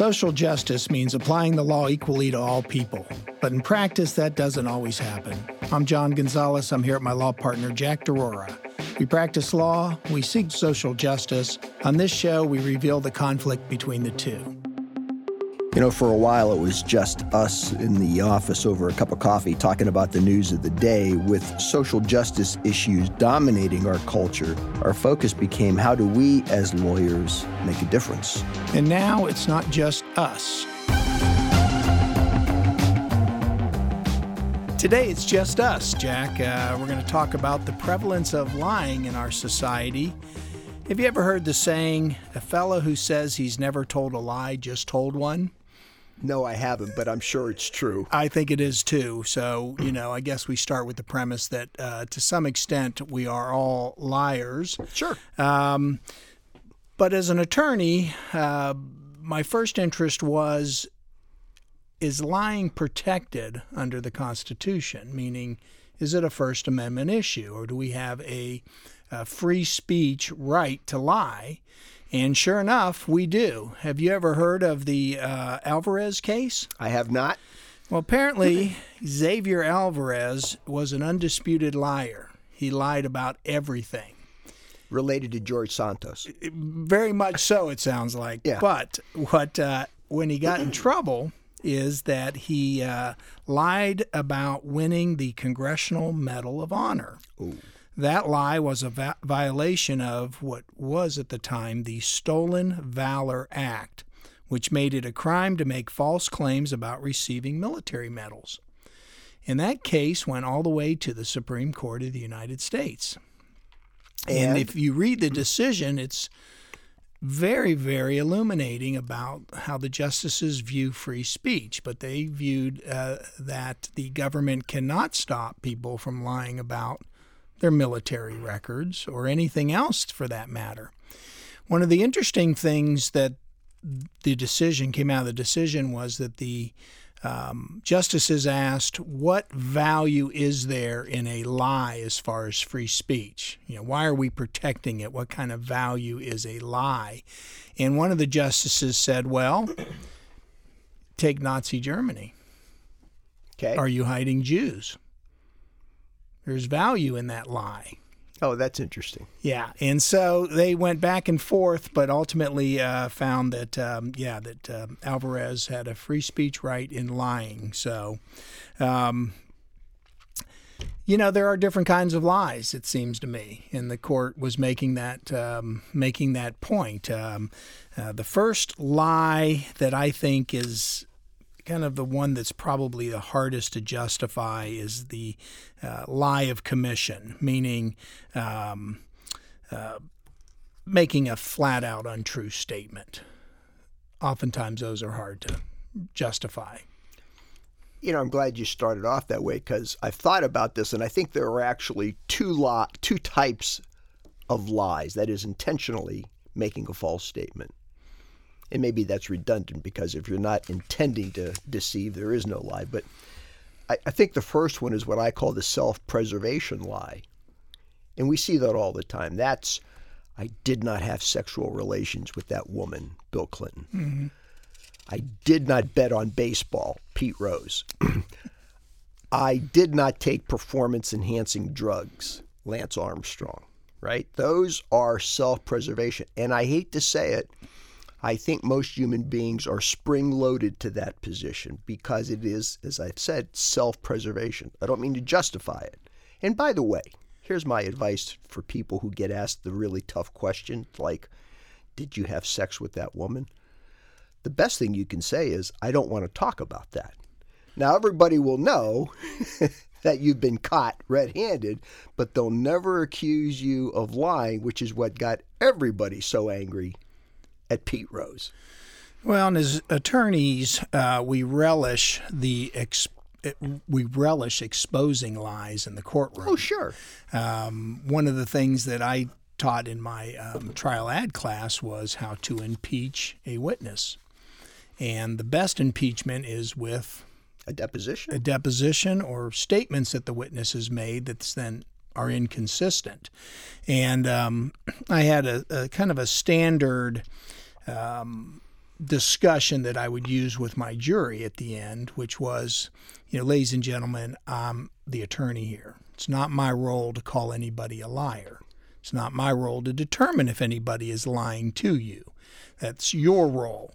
Social justice means applying the law equally to all people, but in practice, that doesn't always happen. I'm John Gonzalez. I'm here at my law partner, Jack DeRora. We practice law, we seek social justice. On this show, we reveal the conflict between the two. You know, for a while it was just us in the office over a cup of coffee talking about the news of the day. With social justice issues dominating our culture, our focus became how do we as lawyers make a difference? And now it's not just us. Today it's just us, Jack. Uh, we're going to talk about the prevalence of lying in our society. Have you ever heard the saying, a fellow who says he's never told a lie just told one? No, I haven't, but I'm sure it's true. I think it is too. So, you know, I guess we start with the premise that uh, to some extent we are all liars. Sure. Um, but as an attorney, uh, my first interest was is lying protected under the Constitution? Meaning, is it a First Amendment issue, or do we have a, a free speech right to lie? And sure enough, we do. Have you ever heard of the uh, Alvarez case? I have not. Well, apparently, Xavier Alvarez was an undisputed liar. He lied about everything. Related to George Santos. Very much so, it sounds like. Yeah. But what uh, when he got in trouble is that he uh, lied about winning the Congressional Medal of Honor. Ooh. That lie was a va- violation of what was at the time the Stolen Valor Act, which made it a crime to make false claims about receiving military medals. And that case went all the way to the Supreme Court of the United States. And, And? if you read the decision, it's very, very illuminating about how the justices view free speech. But they viewed uh, that the government cannot stop people from lying about their military records or anything else for that matter. One of the interesting things that the decision came out of the decision was that the um, justices asked, "What value is there in a lie as far as free speech? You know, why are we protecting it? What kind of value is a lie?" And one of the justices said, "Well, take Nazi Germany. Okay. Are you hiding Jews? There's value in that lie." oh, that's interesting. Yeah, and so they went back and forth, but ultimately uh, found that um, yeah, that um, Alvarez had a free speech right in lying. So, um, you know, there are different kinds of lies. It seems to me, and the court was making that um, making that point. Um, uh, the first lie that I think is kind of the one that's probably the hardest to justify is the uh, lie of commission, meaning um, uh, making a flat out untrue statement. Oftentimes, those are hard to justify. You know, I'm glad you started off that way because I've thought about this, and I think there are actually two lo- two types of lies. That is, intentionally making a false statement. And maybe that's redundant because if you're not intending to deceive, there is no lie. But I, I think the first one is what I call the self preservation lie. And we see that all the time. That's, I did not have sexual relations with that woman, Bill Clinton. Mm-hmm. I did not bet on baseball, Pete Rose. I did not take performance enhancing drugs, Lance Armstrong, right? Those are self preservation. And I hate to say it, I think most human beings are spring loaded to that position because it is, as I've said, self preservation. I don't mean to justify it. And by the way, here's my advice for people who get asked the really tough question like, Did you have sex with that woman? The best thing you can say is, I don't want to talk about that. Now, everybody will know that you've been caught red handed, but they'll never accuse you of lying, which is what got everybody so angry at Pete Rose. Well, and as attorneys, uh, we relish the ex- we relish exposing lies in the courtroom. Oh, sure. Um, one of the things that I taught in my um, trial ad class was how to impeach a witness. And the best impeachment is with A deposition? a deposition or statements that the witness has made that's then are inconsistent. And um, I had a, a kind of a standard um, discussion that I would use with my jury at the end, which was, you know, ladies and gentlemen, I'm the attorney here. It's not my role to call anybody a liar. It's not my role to determine if anybody is lying to you. That's your role.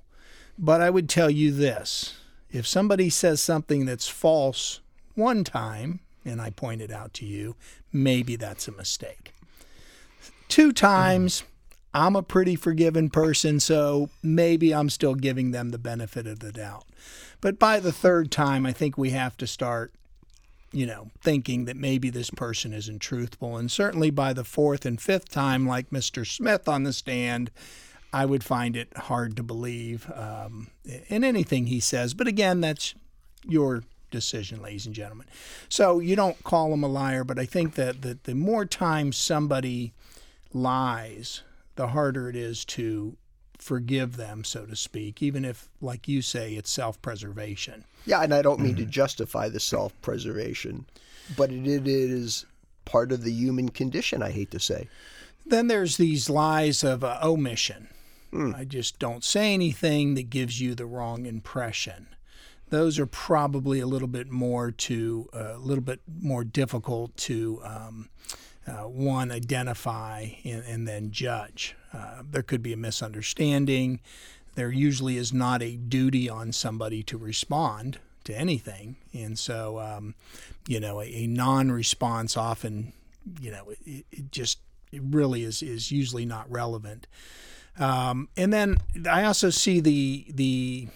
But I would tell you this if somebody says something that's false one time, and I point it out to you, maybe that's a mistake. Two times, I'm a pretty forgiving person, so maybe I'm still giving them the benefit of the doubt. But by the third time, I think we have to start, you know, thinking that maybe this person isn't truthful. And certainly by the fourth and fifth time, like Mr. Smith on the stand, I would find it hard to believe um, in anything he says. But again, that's your decision, ladies and gentlemen. So you don't call him a liar, but I think that, that the more times somebody lies, the harder it is to forgive them, so to speak, even if, like you say, it's self preservation. Yeah, and I don't mean to justify the self preservation, but it, it is part of the human condition, I hate to say. Then there's these lies of uh, omission. I just don't say anything that gives you the wrong impression. Those are probably a little bit more to uh, a little bit more difficult to um, uh, one identify and, and then judge. Uh, there could be a misunderstanding. There usually is not a duty on somebody to respond to anything, and so um, you know a, a non-response often, you know, it, it just it really is is usually not relevant. Um, and then I also see the the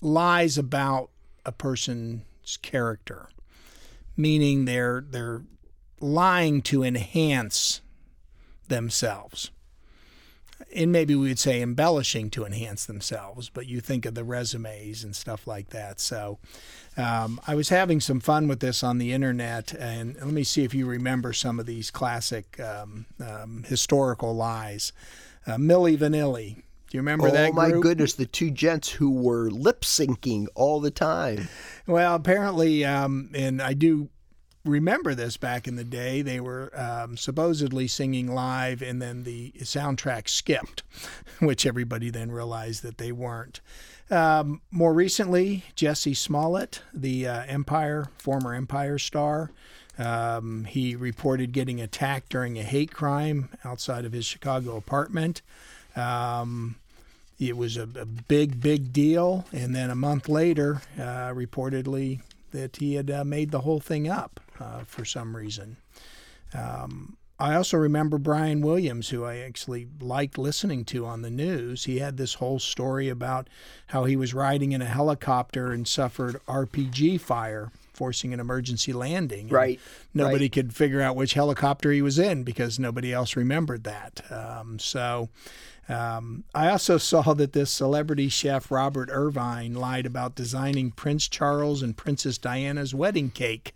lies about a person's character, meaning they're lying to enhance themselves. And maybe we would say embellishing to enhance themselves, but you think of the resumes and stuff like that. So um, I was having some fun with this on the internet, and let me see if you remember some of these classic um, um, historical lies. Uh, Milli Vanilli. Do you remember oh, that? Oh my goodness, the two gents who were lip syncing all the time. Well, apparently, um, and I do remember this back in the day. They were um, supposedly singing live, and then the soundtrack skipped, which everybody then realized that they weren't. Um, more recently, Jesse Smollett, the uh, Empire former Empire star, um, he reported getting attacked during a hate crime outside of his Chicago apartment. Um, it was a, a, big, big deal. And then a month later, uh, reportedly, that he had uh, made the whole thing up uh, for some reason. Um, I also remember Brian Williams, who I actually liked listening to on the news. He had this whole story about how he was riding in a helicopter and suffered RPG fire forcing an emergency landing. Right. Nobody right. could figure out which helicopter he was in because nobody else remembered that. Um, so um, I also saw that this celebrity chef, Robert Irvine, lied about designing Prince Charles and Princess Diana's wedding cake.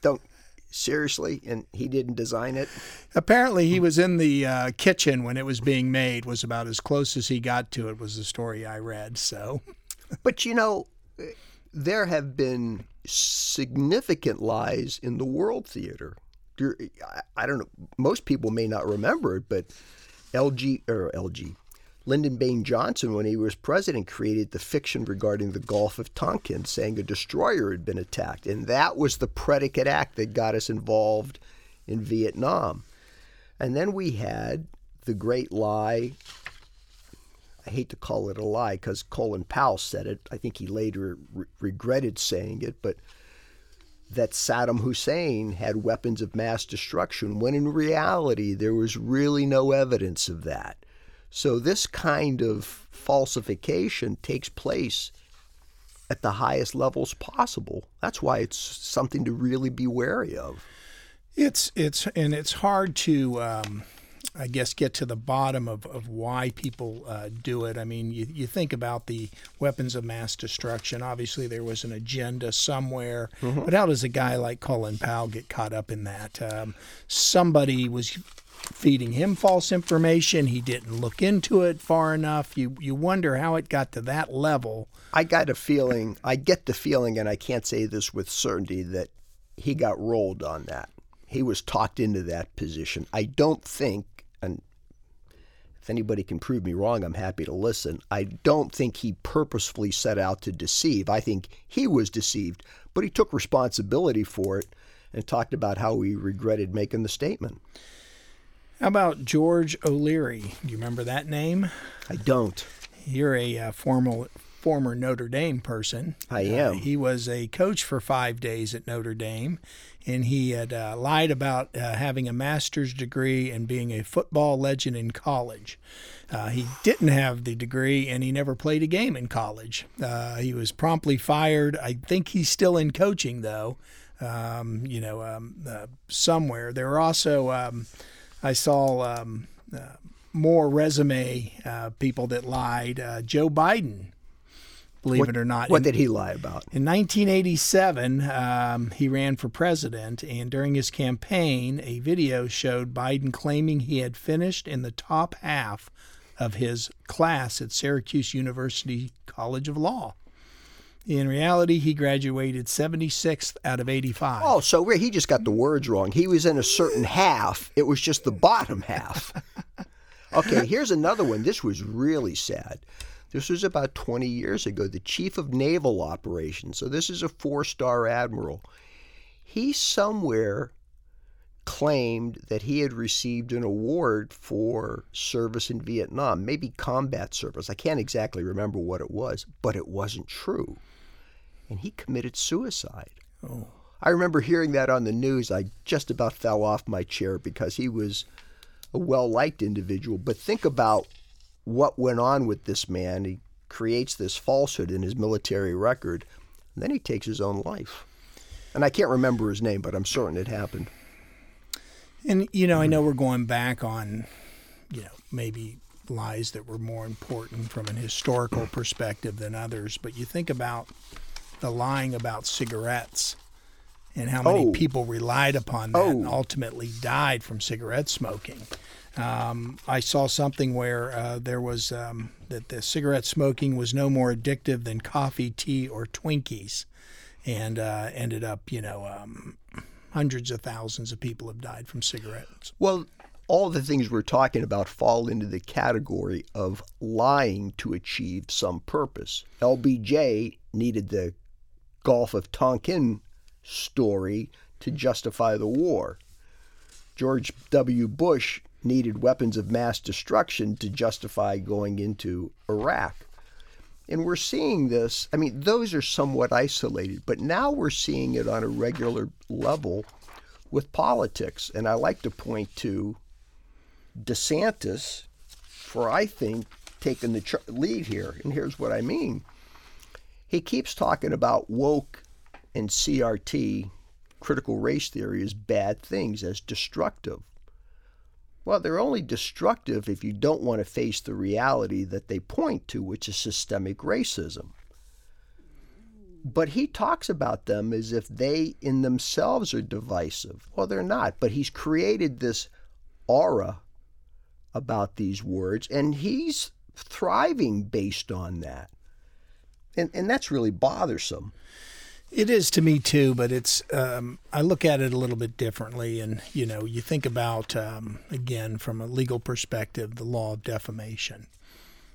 Don't. Seriously, and he didn't design it. Apparently, he was in the uh, kitchen when it was being made. Was about as close as he got to it. Was the story I read. So, but you know, there have been significant lies in the world theater. I don't know. Most people may not remember it, but LG or LG, Lyndon Baines Johnson, when he was president, created the fiction regarding the Gulf of Tonkin, saying a destroyer had been attacked, and that was the predicate act that got us involved in Vietnam. And then we had the great lie. I hate to call it a lie because Colin Powell said it. I think he later re- regretted saying it, but that Saddam Hussein had weapons of mass destruction, when in reality there was really no evidence of that. So, this kind of falsification takes place at the highest levels possible. That's why it's something to really be wary of. It's it's and it's hard to um, I guess, get to the bottom of, of why people uh, do it. I mean, you, you think about the weapons of mass destruction. Obviously, there was an agenda somewhere. Mm-hmm. But how does a guy like Colin Powell get caught up in that? Um, somebody was feeding him false information. He didn't look into it far enough. You you wonder how it got to that level. I got a feeling. I get the feeling, and I can't say this with certainty that he got rolled on that. He was talked into that position. I don't think and if anybody can prove me wrong, I'm happy to listen. I don't think he purposefully set out to deceive. I think he was deceived, but he took responsibility for it and talked about how he regretted making the statement. How about George O'Leary? Do you remember that name? I don't. You're a uh, formal former Notre Dame person. I am. Uh, he was a coach for five days at Notre Dame, and he had uh, lied about uh, having a master's degree and being a football legend in college. Uh, he didn't have the degree, and he never played a game in college. Uh, he was promptly fired. I think he's still in coaching, though. Um, you know, um, uh, somewhere. There were also um, I saw. Um, more resume people that lied. Joe Biden believe what, it or not. What in, did he lie about? In 1987, um, he ran for president, and during his campaign, a video showed Biden claiming he had finished in the top half of his class at Syracuse University College of Law. In reality, he graduated 76th out of 85. Oh, so he just got the words wrong. He was in a certain half, it was just the bottom half. Okay, here's another one. This was really sad. This was about 20 years ago. The chief of naval operations, so this is a four star admiral, he somewhere claimed that he had received an award for service in Vietnam, maybe combat service. I can't exactly remember what it was, but it wasn't true. And he committed suicide. Oh. I remember hearing that on the news. I just about fell off my chair because he was a well liked individual. But think about what went on with this man. He creates this falsehood in his military record, and then he takes his own life. And I can't remember his name, but I'm certain it happened. And you know, I know we're going back on, you know, maybe lies that were more important from an historical perspective than others, but you think about the lying about cigarettes and how many Oh. people relied upon that Oh. and ultimately died from cigarette smoking. Um, I saw something where uh, there was um, that the cigarette smoking was no more addictive than coffee, tea, or Twinkies, and uh, ended up, you know, um, hundreds of thousands of people have died from cigarettes. Well, all the things we're talking about fall into the category of lying to achieve some purpose. LBJ needed the Gulf of Tonkin story to justify the war. George W. Bush needed weapons of mass destruction to justify going into Iraq. And we're seeing this, I mean, those are somewhat isolated, but now we're seeing it on a regular level with politics. And I like to point to DeSantis for, I think, taking the lead here. And here's what I mean he keeps talking about woke and CRT, critical race theory, as bad things, as destructive. Well, they're only destructive if you don't want to face the reality that they point to, which is systemic racism. But he talks about them as if they in themselves are divisive. Well, they're not, but he's created this aura about these words, and he's thriving based on that. And, and that's really bothersome. It is to me too, but it's um, I look at it a little bit differently, and you know, you think about um, again from a legal perspective, the law of defamation.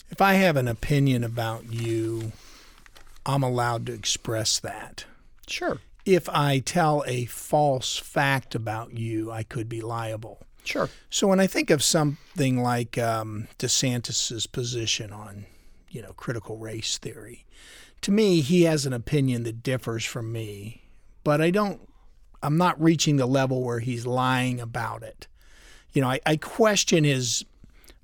If I have an opinion about you, I'm allowed to express that. Sure. If I tell a false fact about you, I could be liable. Sure. So when I think of something like um, DeSantis's position on, you know, critical race theory, to me, he has an opinion that differs from me, but I don't. I'm not reaching the level where he's lying about it. You know, I, I question his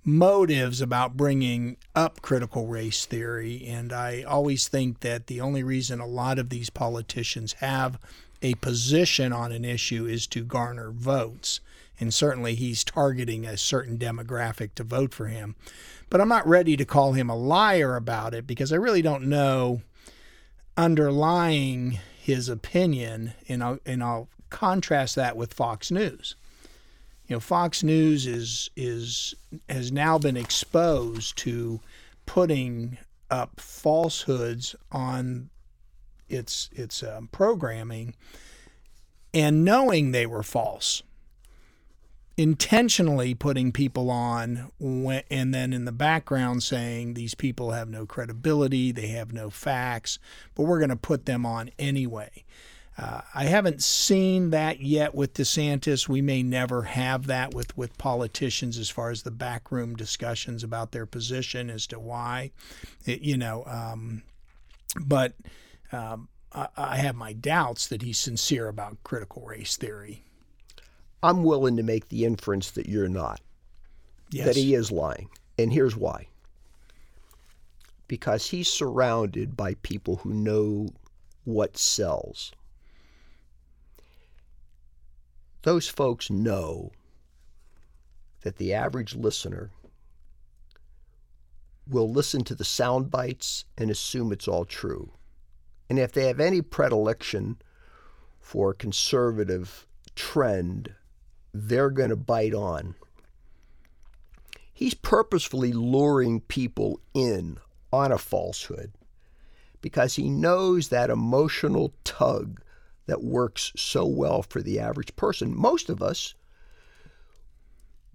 motives about bringing up critical race theory, and I always think that the only reason a lot of these politicians have a position on an issue is to garner votes. And certainly he's targeting a certain demographic to vote for him. But I'm not ready to call him a liar about it because I really don't know underlying his opinion, and I'll, and I'll contrast that with Fox News. You know, Fox News is is has now been exposed to putting up falsehoods on its its um, programming, and knowing they were false. Intentionally putting people on and then in the background saying these people have no credibility, they have no facts, but we're going to put them on anyway. Uh, I haven't seen that yet with DeSantis. We may never have that with, with politicians as far as the backroom discussions about their position as to why, it, you know. Um, but um, I, I have my doubts that he's sincere about critical race theory. I'm willing to make the inference that you're not, Yes. that he is lying. And here's why because he's surrounded by people who know what sells. Those folks know that the average listener will listen to the sound bites and assume it's all true. And if they have any predilection for a conservative trend, they're going to bite on. He's purposefully luring people in on a falsehood because he knows that emotional tug that works so well for the average person. Most of us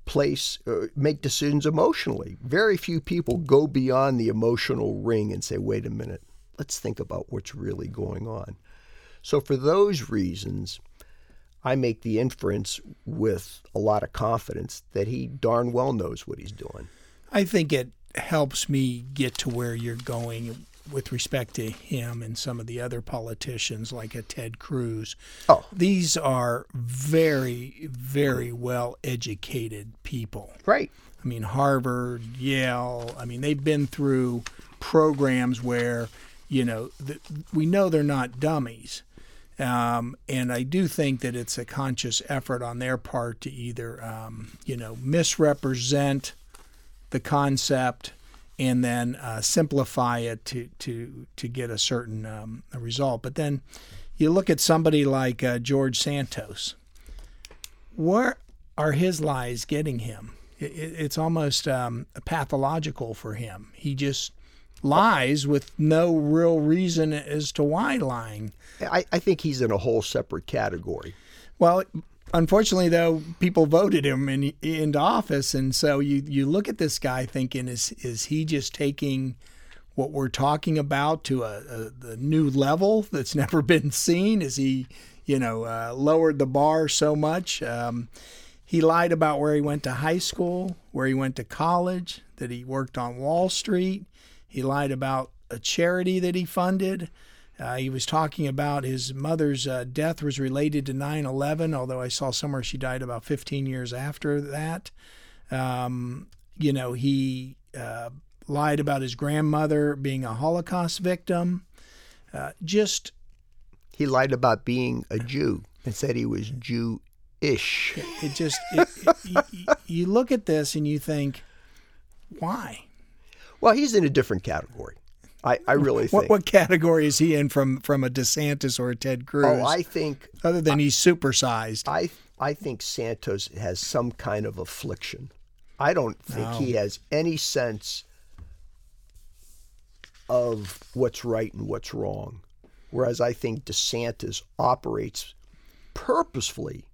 place uh, make decisions emotionally. Very few people go beyond the emotional ring and say, "Wait a minute, let's think about what's really going on." So for those reasons, I make the inference with a lot of confidence that he darn well knows what he's doing. I think it helps me get to where you're going with respect to him and some of the other politicians like a Ted Cruz. Oh. These are very, very well educated people. Right. I mean, Harvard, Yale, I mean, they've been through programs where, you know, th- we know they're not dummies. Um, and I do think that it's a conscious effort on their part to either, um, you know, misrepresent the concept and then uh, simplify it to, to, to get a certain um, a result. But then you look at somebody like uh, George Santos. Where are his lies getting him? It, it, it's almost um, pathological for him. He just lies with no real reason as to why lying. I, I think he's in a whole separate category. Well, unfortunately, though, people voted him in, into office, and so you you look at this guy thinking, is is he just taking what we're talking about to a, a the new level that's never been seen? Is he, you know, uh, lowered the bar so much? Um, he lied about where he went to high school, where he went to college, that he worked on Wall Street. He lied about a charity that he funded. Uh, he was talking about his mother's uh, death was related to 9 11, although I saw somewhere she died about 15 years after that. Um, you know, he uh, lied about his grandmother being a Holocaust victim. Uh, just. He lied about being a Jew and said he was Jewish. It just. It, it, you, you look at this and you think, why? Well, he's in a different category. I, I really think. What, what category is he in from from a DeSantis or a Ted oh, Cruz? Oh, I think other than he's supersized. I I think Santos has some kind of affliction. I don't think No. he oh. has any sense of what's right and what's wrong. Whereas I think DeSantis operates purposefully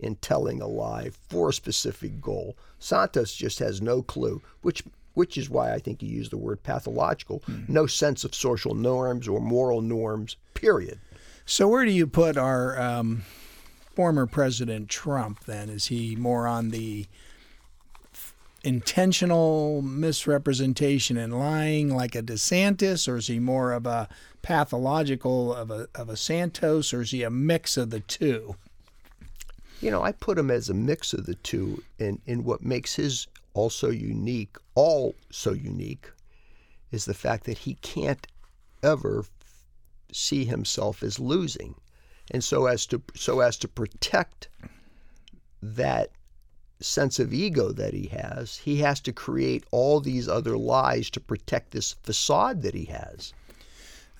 in telling a lie for a specific goal. Santos just has no clue, which which is why I think you use the word pathological. No sense of social norms or moral norms. Period. So where do you put our um, former President Trump then? Is he more on the intentional misrepresentation and lying like a DeSantis, or is he more of a pathological of a of a Santos, or is he a mix of the two? You know, I put him as a mix of the two, and, and what makes his also unique, all so unique, is the fact that he can't ever see himself as losing, and so as to so as to protect that sense of ego that he has, he has to create all these other lies to protect this facade that he has.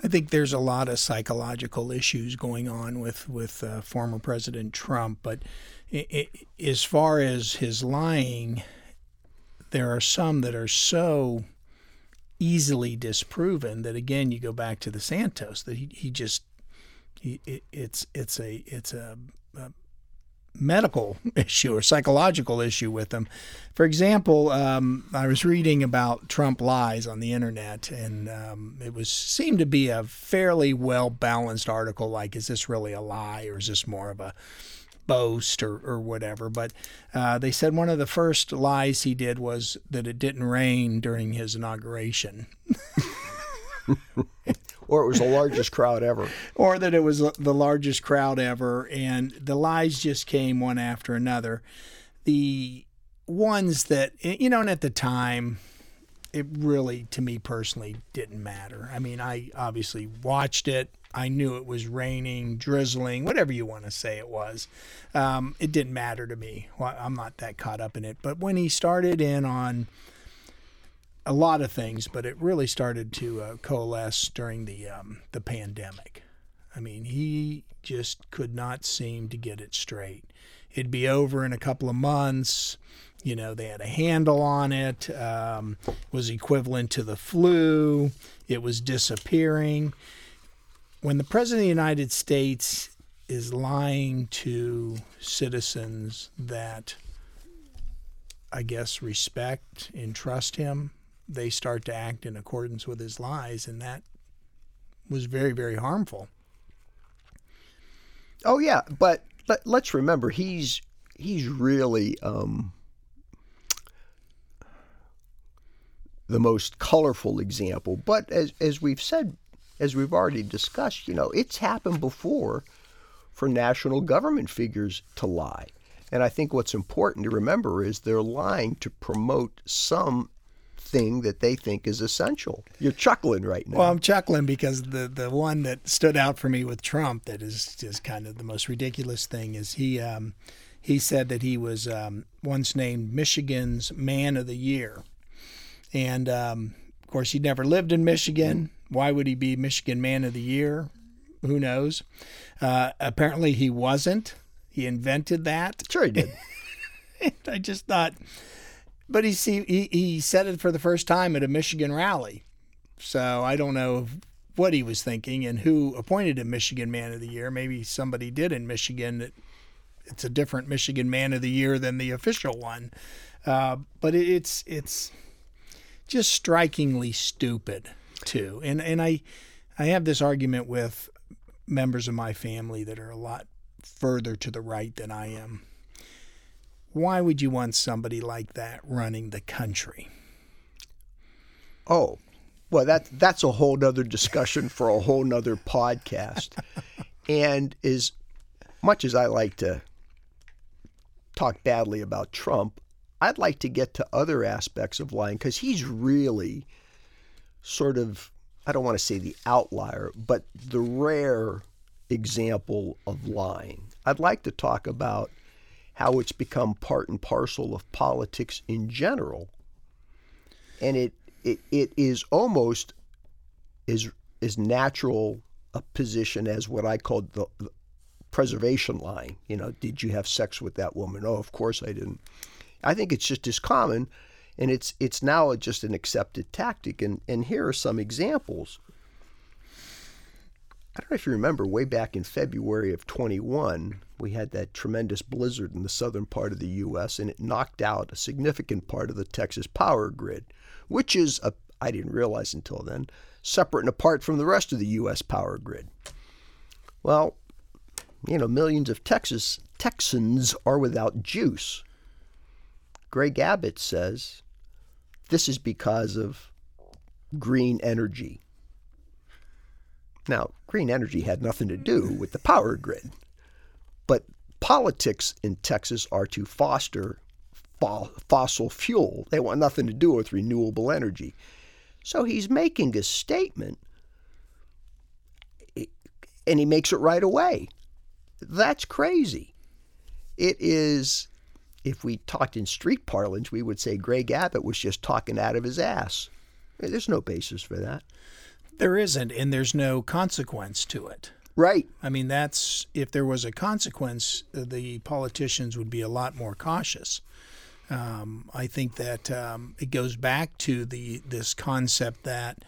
I think there's a lot of psychological issues going on with with uh, former President Trump, but i i as far as his lying, there are some that are so easily disproven that again you go back to the Santos that he, he just he, it, it's it's a it's a, a medical issue or psychological issue with them. For example, um, I was reading about Trump lies on the internet, and um, it was seemed to be a fairly well balanced article. Like, is this really a lie, or is this more of a boast, or, or whatever? But uh, they said one of the first lies he did was that it didn't rain during his inauguration. or it was the largest crowd ever. Or that it was the largest crowd ever. And the lies just came one after another. The ones that, you know, and at the time, it really, to me personally, didn't matter. I mean, I obviously watched it. I knew it was raining, drizzling, whatever you want to say it was. Um, it didn't matter to me. Well, I'm not that caught up in it. But when he started in on a lot of things, but it really started to uh, coalesce during the um, the pandemic. I mean, he just could not seem to get it straight. It'd be over in a couple of months. You know, they had a handle on it. Um, was equivalent to the flu. It was disappearing. When the president of the United States is lying to citizens that I guess respect and trust him, they start to act in accordance with his lies, and that was very, very harmful. Oh yeah, but let, let's remember he's he's really um, the most colorful example. But as as we've said, as we've already discussed, you know, it's happened before for national government figures to lie. And I think what's important to remember is they're lying to promote some thing that they think is essential. You're chuckling right now. Well, I'm chuckling because the the one that stood out for me with Trump that is just kind of the most ridiculous thing is he um, he said that he was um, once named Michigan's Man of the Year, and um, of course he never lived in Michigan. Why would he be Michigan Man of the Year? Who knows? Uh, apparently he wasn't. He invented that. Sure, he did. I just thought but he, he he said it for the first time at a Michigan rally. So I don't know what he was thinking and who appointed him Michigan Man of the Year. Maybe somebody did in Michigan. That it's a different Michigan Man of the Year than the official one. Uh, but it's it's just strikingly stupid too. And and I I have this argument with members of my family that are a lot further to the right than I am why would you want somebody like that running the country? Oh, well, that that's a whole nother discussion for a whole nother podcast. and as much as I like to talk badly about Trump, I'd like to get to other aspects of lying because he's really sort of, I don't want to say the outlier, but the rare example of lying. I'd like to talk about how it's become part and parcel of politics in general. And it, it, it is almost as, as natural a position as what I call the, the preservation line. You know, did you have sex with that woman? Oh, of course I didn't. I think it's just as common, and it's it's now just an accepted tactic. And and here are some examples. I don't know if you remember, way back in February of 21, we had that tremendous blizzard in the southern part of the U.S., and it knocked out a significant part of the Texas power grid, which is, I didn't realize until then, separate and apart from the rest of the U.S. power grid. Well, you know, millions of Texas Texans are without juice. Greg Abbott says this is because of green energy. Now, green energy had nothing to do with the power grid. But politics in Texas are to foster fossil fuel. They want nothing to do with renewable energy. So he's making a statement and he makes it right away. That's crazy. It is, if we talked in street parlance, we would say Greg Abbott was just talking out of his ass. There's no basis for that. There isn't, and there's no consequence to it. Right. I mean, that's if there was a consequence, the politicians would be a lot more cautious. Um, I think that um, it goes back to the this concept that,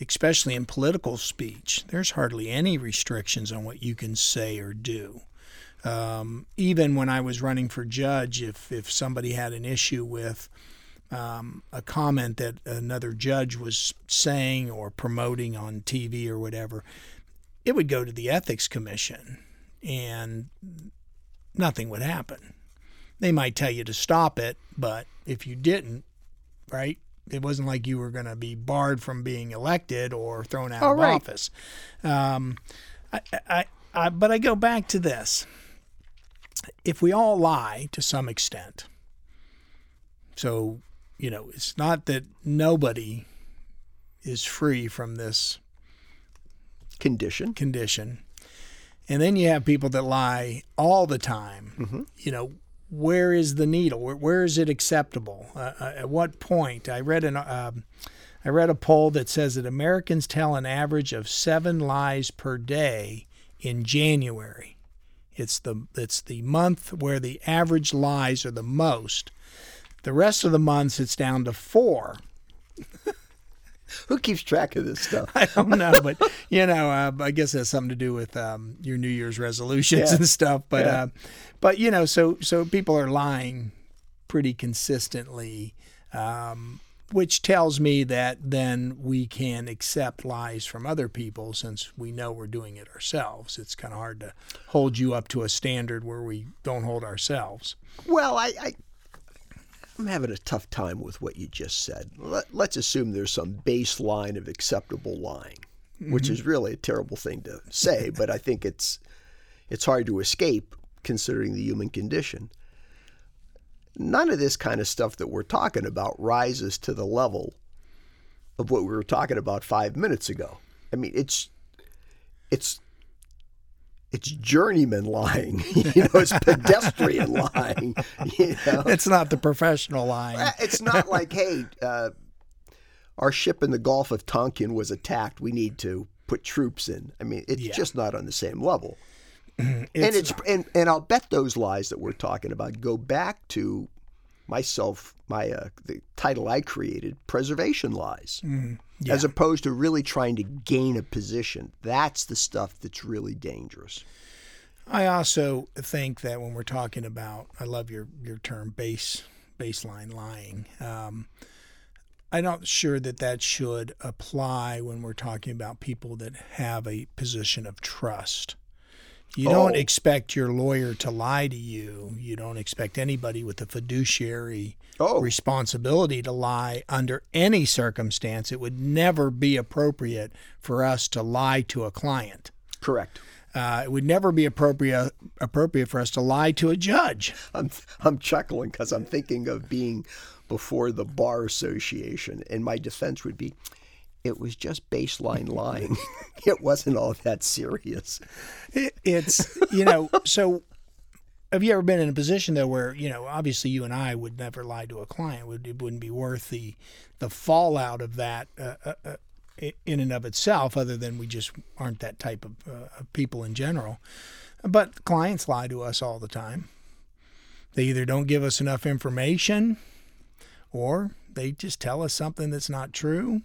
especially in political speech, there's hardly any restrictions on what you can say or do. Um, even when I was running for judge, if if somebody had an issue with um, a comment that another judge was saying or promoting on TV or whatever, it would go to the ethics commission, and nothing would happen. They might tell you to stop it, but if you didn't, right, it wasn't like you were going to be barred from being elected or thrown out Oh, of right. office. Um, I, I, I, but I go back to this: if we all lie to some extent, so you know, it's not that nobody is free from this Condition. condition. And then you have people that lie all the time. You know, where is the needle? Where, where is it acceptable? Uh, uh, at what point? I read an um I read a poll that says that Americans tell an average of seven lies per day in January. It's the it's the month where the average lies are the most. The rest of the months it's down to four. Who keeps track of this stuff? I don't know, but you know, uh, I guess it has something to do with um, your New Year's resolutions Yeah. and stuff. But Yeah. uh, but you know, so so people are lying pretty consistently, um, which tells me that then we can accept lies from other people since we know we're doing it ourselves. It's kind of hard to hold you up to a standard where we don't hold ourselves. Well, I, I I'm having a tough time with what you just said. Let, let's assume there's some baseline of acceptable lying, which mm-hmm. is really a terrible thing to say, but I think it's it's hard to escape considering the human condition. None of this kind of stuff that we're talking about rises to the level of what we were talking about 5 minutes ago. I mean, it's it's it's journeyman lying, you know, it's pedestrian lying, you know. It's not the professional lying. It's not like, hey, uh, our ship in the Gulf of Tonkin was attacked. We need to put troops in. I mean, it's Yeah. just not on the same level. and It's and, and I'll bet those lies that we're talking about go back to myself, my uh, the title I created, preservation lies, yeah. as opposed to really trying to gain a position. That's the stuff that's really dangerous. I also think that when we're talking about, I love your your term base baseline lying. Um, I'm not sure that that should apply when we're talking about people that have a position of trust. You don't Oh. expect your lawyer to lie to you. You don't expect anybody with a fiduciary Oh. responsibility to lie under any circumstance. It would never be appropriate for us to lie to a client. Correct. Uh, it would never be appropriate appropriate for us to lie to a judge. I'm I'm chuckling because I'm thinking of being before the bar association, and my defense would be, it was just baseline lying. it wasn't all that serious. It, it's you know so. Have you ever been in a position though where you know obviously you and I would never lie to a client? Would it wouldn't be worth the the fallout of that uh, uh, uh, in and of itself, other than we just aren't that type of, uh, of people in general. But clients lie to us all the time. They either don't give us enough information, or they just tell us something that's not true.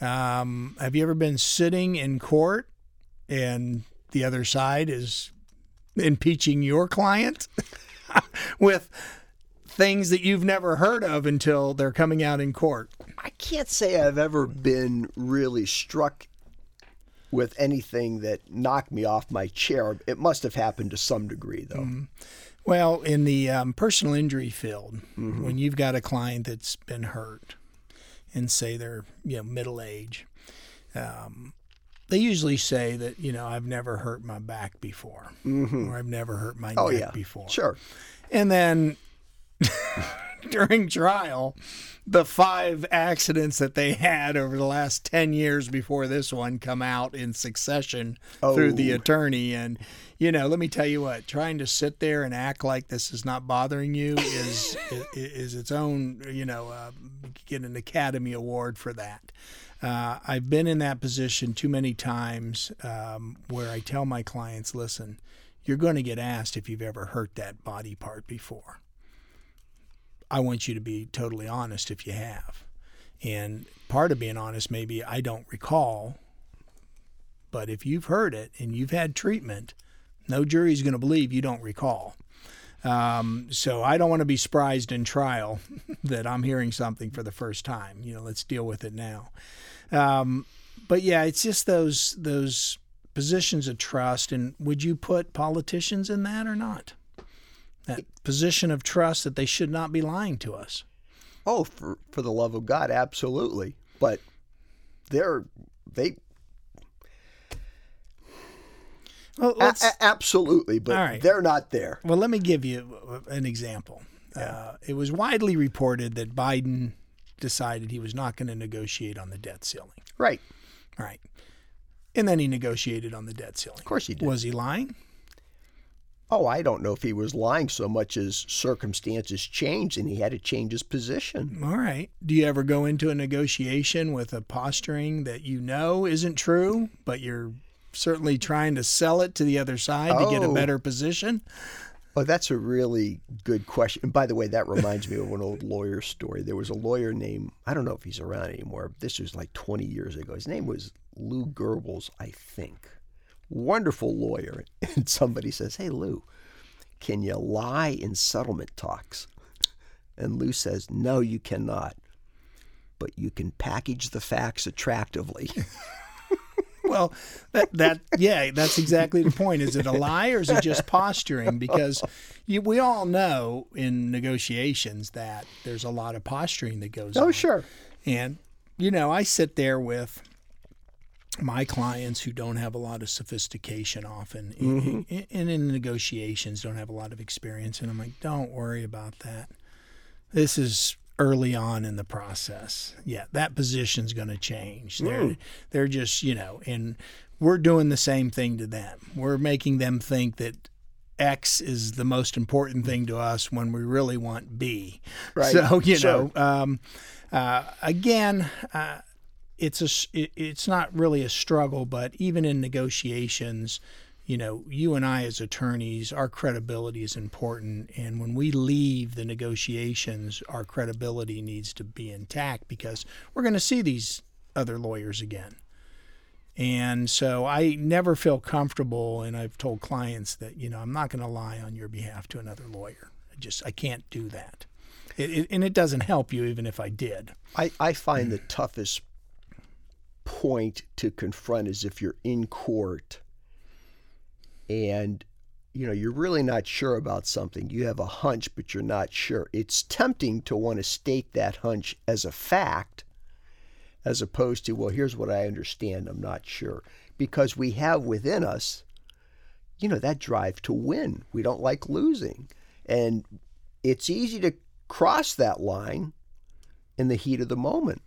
Um, have you ever been sitting in court and the other side is impeaching your client with things that you've never heard of until they're coming out in court? I can't say I've ever been really struck with anything that knocked me off my chair. It must have happened to some degree, though. Well, in the um, personal injury field, when you've got a client that's been hurt, and say they're you know middle age, um, they usually say that you know I've never hurt my back before, or I've never hurt my Oh neck yeah, before. sure. And then during trial, the five accidents that they had over the last 10 years before this one come out in succession through the Oh. attorney. And, you know, let me tell you what, trying to sit there and act like this is not bothering you is, is, is its own, you know, uh, get an Academy Award for that. Uh, I've been in that position too many times um, where I tell my clients, listen, you're going to get asked if you've ever hurt that body part before. I want you to be totally honest if you have. And part of being honest, maybe I don't recall, but if you've heard it and you've had treatment, No jury is going to believe you don't recall. Um, so I don't want to be surprised in trial that I'm hearing something for the first time. You know, let's deal with it now. Um, but yeah, it's just those those positions of trust. And would you put politicians in that or not? That position of trust that they should not be lying to us. Oh, for for the love of God, absolutely. But they're they Well, a- a- absolutely, but right. they're not there. Well, let me give you an example. Uh, it was widely reported that Biden decided he was not going to negotiate on the debt ceiling. Right. Right. And then he negotiated on the debt ceiling. Of course he did. Was he lying? Oh, I don't know if he was lying so much as circumstances changed and he had to change his position. All right. Do you ever go into a negotiation with a posturing that you know isn't true, but you're certainly trying to sell it to the other side to get a Oh. better position? Oh, that's a really good question. And by the way, that reminds me of an old lawyer story. There was a lawyer named, I don't know if he's around anymore. This was like 20 years ago. His name was Lou Goebbels, I think. Wonderful lawyer. And somebody says, Hey, Lou, can you lie in settlement talks? And Lou says, No, you cannot. But you can package the facts attractively. Well, that that yeah, that's exactly the point. Is it a lie or is it just posturing? Because you, we all know in negotiations that there's a lot of posturing that goes oh, on. oh, sure. And you know, I sit there with my clients who don't have a lot of sophistication often in, mm-hmm. in, in negotiations don't have a lot of experience and I'm like don't worry about that this is early on in the process yeah that position's going to change they're they're just you know and we're doing the same thing to them we're making them think that X is the most important thing to us when we really want B. Right. So you Sure. know, um, uh, again, uh, it's a it, it's not really a struggle, but even in negotiations, you know, you and I as attorneys, our credibility is important, and when we leave the negotiations, our credibility needs to be intact because we're going to see these other lawyers again. And so I never feel comfortable, and I've told clients that you know I'm not going to lie on your behalf to another lawyer. I just I can't do that, it, it, and it doesn't help you even if I did. I, I find the toughest point to confront is if you're in court and you know you're really not sure about something. You have a hunch but you're not sure. It's tempting to want to state that hunch as a fact as opposed to well here's what i understand i'm not sure. Because we have within us you know that drive to win. We don't like losing. And it's easy to cross that line in the heat of the moment.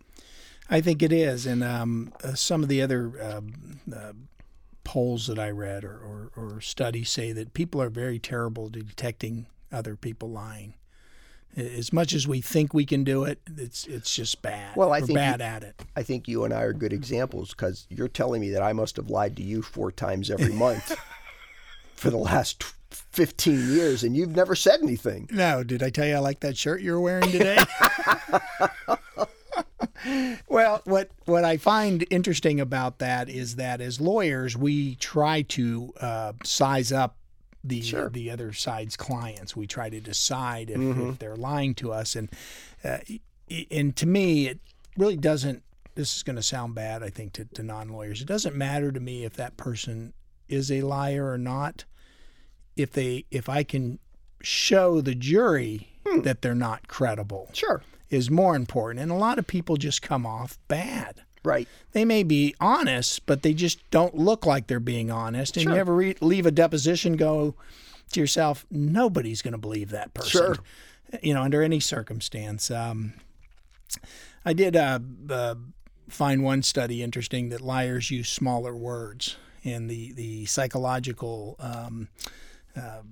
I think it is, and um, uh, some of the other um, uh, polls that I read or, or, or studies say that people are very terrible at detecting other people lying. As much as we think we can do it, it's it's just bad. Well, I We're think bad you- at it. I think you and I are good examples because you're telling me that I must have lied to you four times every month for the last 15 years and you've never said anything. No, did I tell you I like that shirt you're wearing today? well, what what I find interesting about that is that as lawyers, we try to uh, size up the Sure. the other side's clients. We try to decide if, if they're lying to us, and uh, and to me, it really doesn't. This is going to sound bad, I think, to, to non lawyers. It doesn't matter to me if that person is a liar or not. If they if I can show the jury that they're not credible Sure. Is more important. And a lot of people just come off bad. Right. They may be honest, but they just don't look like they're being honest. And Sure. you ever re- leave a deposition, go to yourself, nobody's going to believe that person. Sure. You know, under any circumstance. Um, I did uh, uh, find one study interesting that liars use smaller words, and the the psychological um, uh,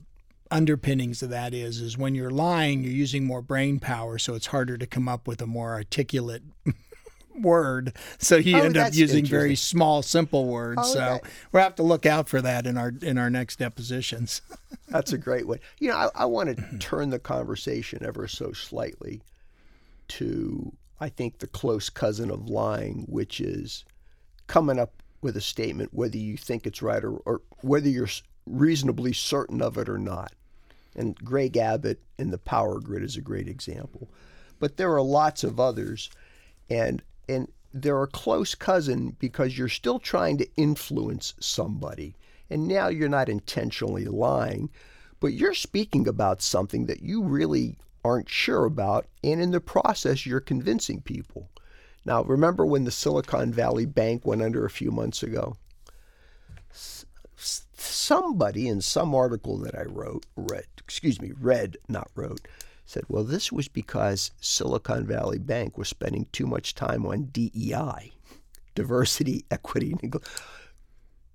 underpinnings of that is is when you're lying, you're using more brain power, so it's harder to come up with a more articulate word. So you Oh, end up using very small, simple words. Oh, so we'll have to look out for that in our in our next depositions. That's a great way. You know, I, I want to mm-hmm. turn the conversation ever so slightly to, I think, the close cousin of lying, which is coming up with a statement, whether you think it's right or, or whether you're reasonably certain of it or not. And Greg Abbott in the Power Grid is a great example. But there are lots of others, and and they're a close cousin because you're still trying to influence somebody. And now you're not intentionally lying, but you're speaking about something that you really aren't sure about, and in the process, you're convincing people. Now, remember when the Silicon Valley Bank went under a few months ago? Somebody in some article that I wrote, read, excuse me, read, not wrote, said, well, this was because Silicon Valley Bank was spending too much time on DEI, diversity, equity,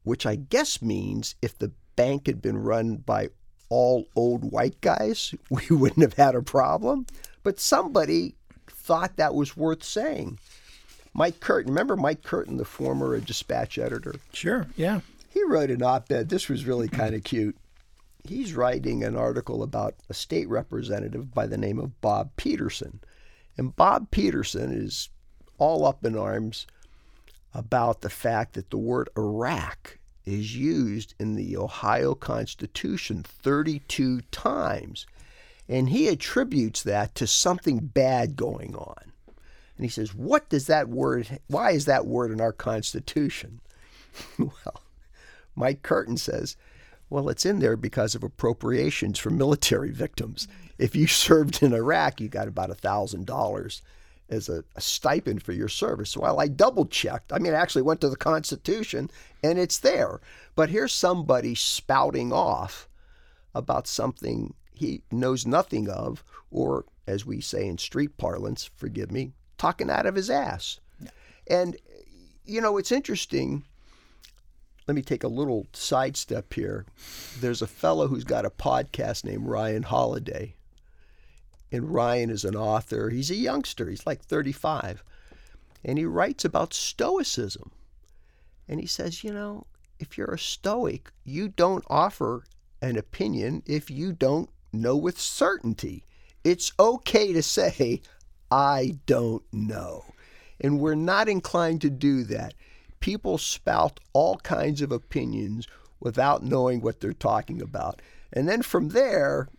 which I guess means if the bank had been run by all old white guys, we wouldn't have had a problem. But somebody thought that was worth saying. Mike Curtin, remember Mike Curtin, the former dispatch editor? Sure, yeah. He wrote an op ed. This was really kind of cute. He's writing an article about a state representative by the name of Bob Peterson. And Bob Peterson is all up in arms about the fact that the word Iraq is used in the Ohio Constitution 32 times. And he attributes that to something bad going on. And he says, What does that word, why is that word in our Constitution? well, Mike Curtin says, well, it's in there because of appropriations for military victims. If you served in Iraq, you got about $1,000 as a, a, stipend for your service. Well, I double checked. I mean, I actually went to the Constitution and it's there. But here's somebody spouting off about something he knows nothing of, or as we say in street parlance, forgive me, talking out of his ass. Yeah. And, you know, it's interesting let me take a little sidestep here. There's a fellow who's got a podcast named Ryan Holiday. And Ryan is an author. He's a youngster, he's like 35. And he writes about Stoicism. And he says, you know, if you're a Stoic, you don't offer an opinion if you don't know with certainty. It's okay to say, I don't know. And we're not inclined to do that people spout all kinds of opinions without knowing what they're talking about. And then from there,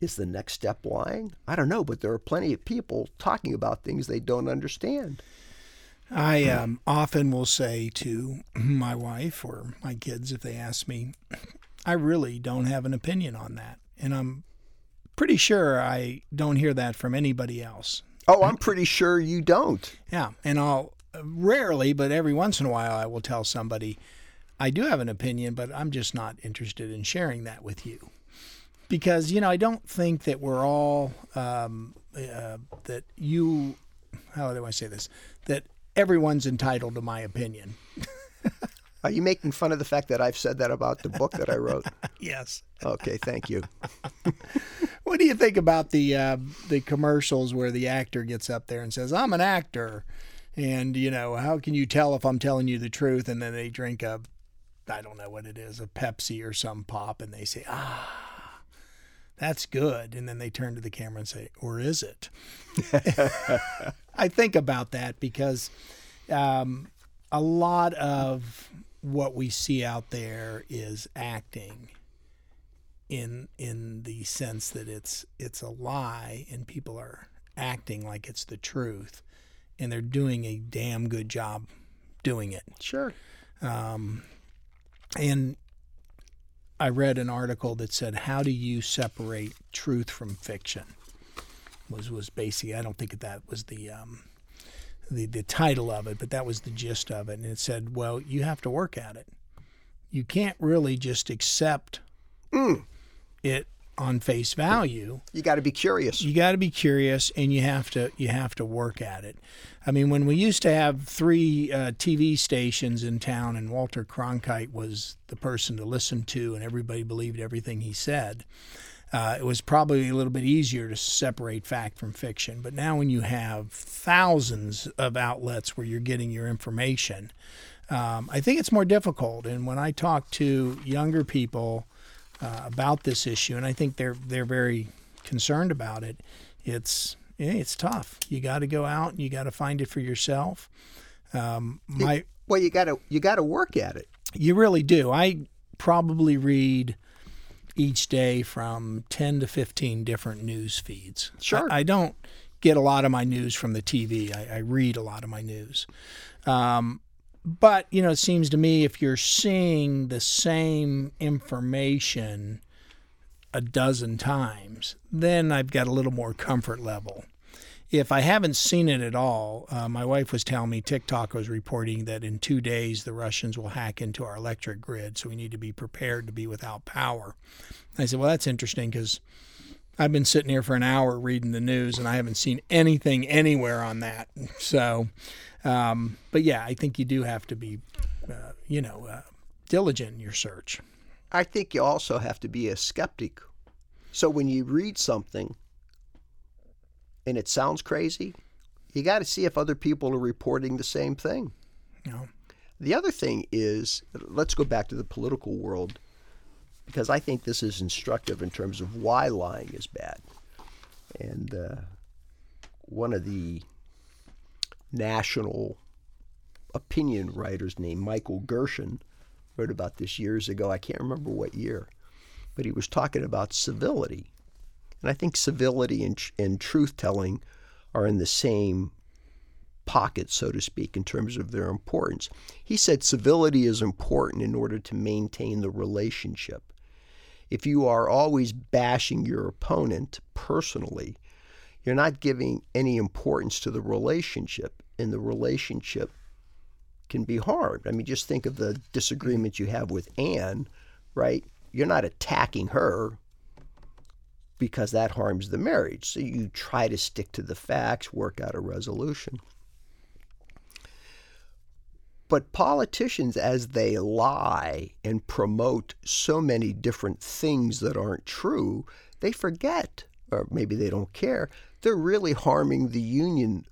is the next step lying? I don't know, but there are plenty of people talking about things they don't understand. I um, often will say to my wife or my kids if they ask me, I really don't have an opinion on that. And I'm pretty sure I don't hear that from anybody else. Oh, I'm pretty sure you don't. Yeah. And I'll rarely, but every once in a while, I will tell somebody, I do have an opinion, but I'm just not interested in sharing that with you. Because, you know, I don't think that we're all, um, uh, that you, how do I say this? That everyone's entitled to my opinion. Are you making fun of the fact that I've said that about the book that I wrote? yes. Okay, thank you. what do you think about the uh, the commercials where the actor gets up there and says, "I'm an actor," And, you know, how can you tell if I'm telling you the truth? And then they drink a, I don't know what it is, a Pepsi or some pop, and they say, ah, that's good. And then they turn to the camera and say, or is it? I think about that because um, a lot of what we see out there is acting in in the sense that it's it's a lie and people are acting like it's the truth and they're doing a damn good job doing it. Sure. Um, and I read an article that said, "How do you separate truth from fiction?" Was was basically I don't think that was the um, the the title of it, but that was the gist of it. And it said, "Well, you have to work at it. You can't really just accept mm. it on face value. You got to be curious. You got to be curious, and you have to you have to work at it. I mean, when we used to have three uh, TV stations in town, and Walter Cronkite was the person to listen to, and everybody believed everything he said. Uh, it was probably a little bit easier to separate fact from fiction. But now, when you have thousands of outlets where you're getting your information, um, I think it's more difficult. And when I talk to younger people, uh, about this issue, and I think they're they're very concerned about it. It's yeah, it's tough. You got to go out and you got to find it for yourself. Um, my well, you got to you got to work at it. You really do. I probably read each day from 10 to 15 different news feeds. Sure. I, I don't get a lot of my news from the TV. I, I read a lot of my news. Um, but, you know, it seems to me if you're seeing the same information a dozen times, then I've got a little more comfort level. If I haven't seen it at all, uh, my wife was telling me TikTok was reporting that in two days the Russians will hack into our electric grid, so we need to be prepared to be without power. I said, Well, that's interesting because I've been sitting here for an hour reading the news and I haven't seen anything anywhere on that. So, um, but yeah, I think you do have to be, uh, you know, uh, diligent in your search. I think you also have to be a skeptic. So when you read something and it sounds crazy, you got to see if other people are reporting the same thing. Know, The other thing is, let's go back to the political world because I think this is instructive in terms of why lying is bad. And uh, one of the national opinion writers named Michael Gerson wrote about this years ago. I can't remember what year, but he was talking about civility. And I think civility and, and truth telling are in the same pocket, so to speak, in terms of their importance. He said civility is important in order to maintain the relationship. If you are always bashing your opponent personally, you're not giving any importance to the relationship, and the relationship can be harmed. I mean, just think of the disagreement you have with Anne, right? You're not attacking her because that harms the marriage. So you try to stick to the facts, work out a resolution. But politicians, as they lie and promote so many different things that aren't true, they forget, or maybe they don't care, they're really harming the union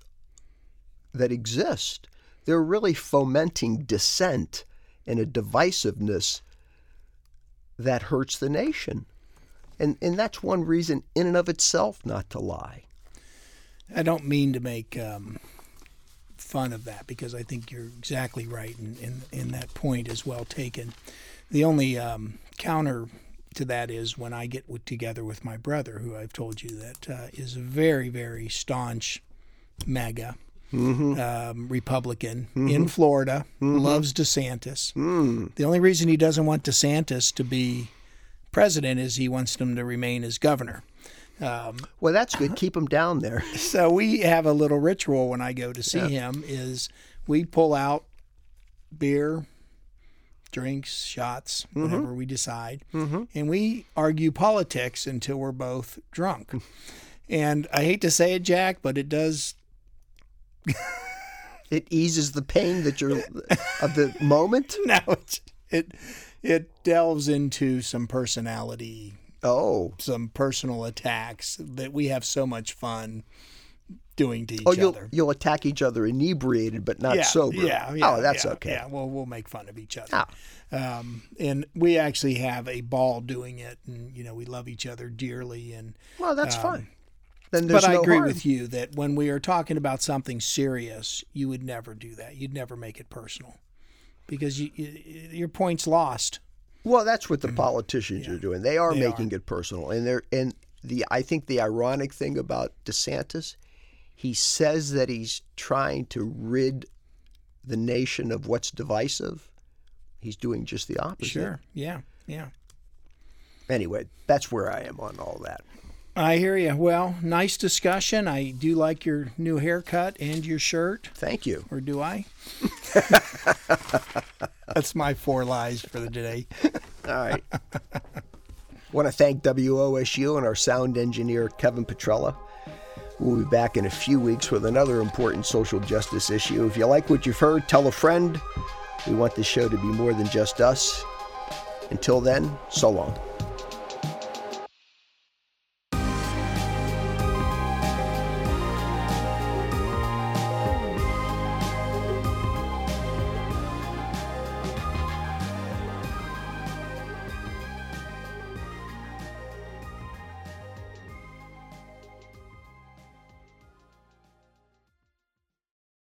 that exist. They're really fomenting dissent and a divisiveness that hurts the nation. And, and that's one reason, in and of itself, not to lie. I don't mean to make um, fun of that because I think you're exactly right, and in, in, that point is well taken. The only um, counter to that is when I get together with my brother, who I've told you that uh, is a very, very staunch MAGA mm-hmm. um, Republican mm-hmm. in Florida, mm-hmm. loves DeSantis. Mm. The only reason he doesn't want DeSantis to be president is he wants him to remain as governor. Um, well, that's good. Keep him down there. so we have a little ritual when I go to see yeah. him. Is we pull out beer, drinks, shots, mm-hmm. whatever we decide, mm-hmm. and we argue politics until we're both drunk. and I hate to say it, Jack, but it does. it eases the pain that you're of the moment. No, it it it delves into some personality oh some personal attacks that we have so much fun doing to each oh, you'll, other. You'll attack each other inebriated, but not yeah, sober. Yeah, yeah. Oh, that's yeah, okay. Yeah, well, we'll make fun of each other. Ah. Um, and we actually have a ball doing it, and you know we love each other dearly. And well, that's um, fine. Then but I agree harm. with you that when we are talking about something serious, you would never do that. You'd never make it personal because you, you, your point's lost. Well, that's what the mm-hmm. politicians Yeah. are doing. They are They making are. it personal, and they're and the I think the ironic thing about DeSantis, he says that he's trying to rid the nation of what's divisive. He's doing just the opposite. Sure. Yeah. Yeah. Anyway, that's where I am on all that. I hear you. Well, nice discussion. I do like your new haircut and your shirt, Thank you. or do I? That's my four lies for the day. All right. want to thank WOSU and our sound engineer, Kevin Petrella. We'll be back in a few weeks with another important social justice issue. If you like what you've heard, tell a friend. We want this show to be more than just us. Until then, so long.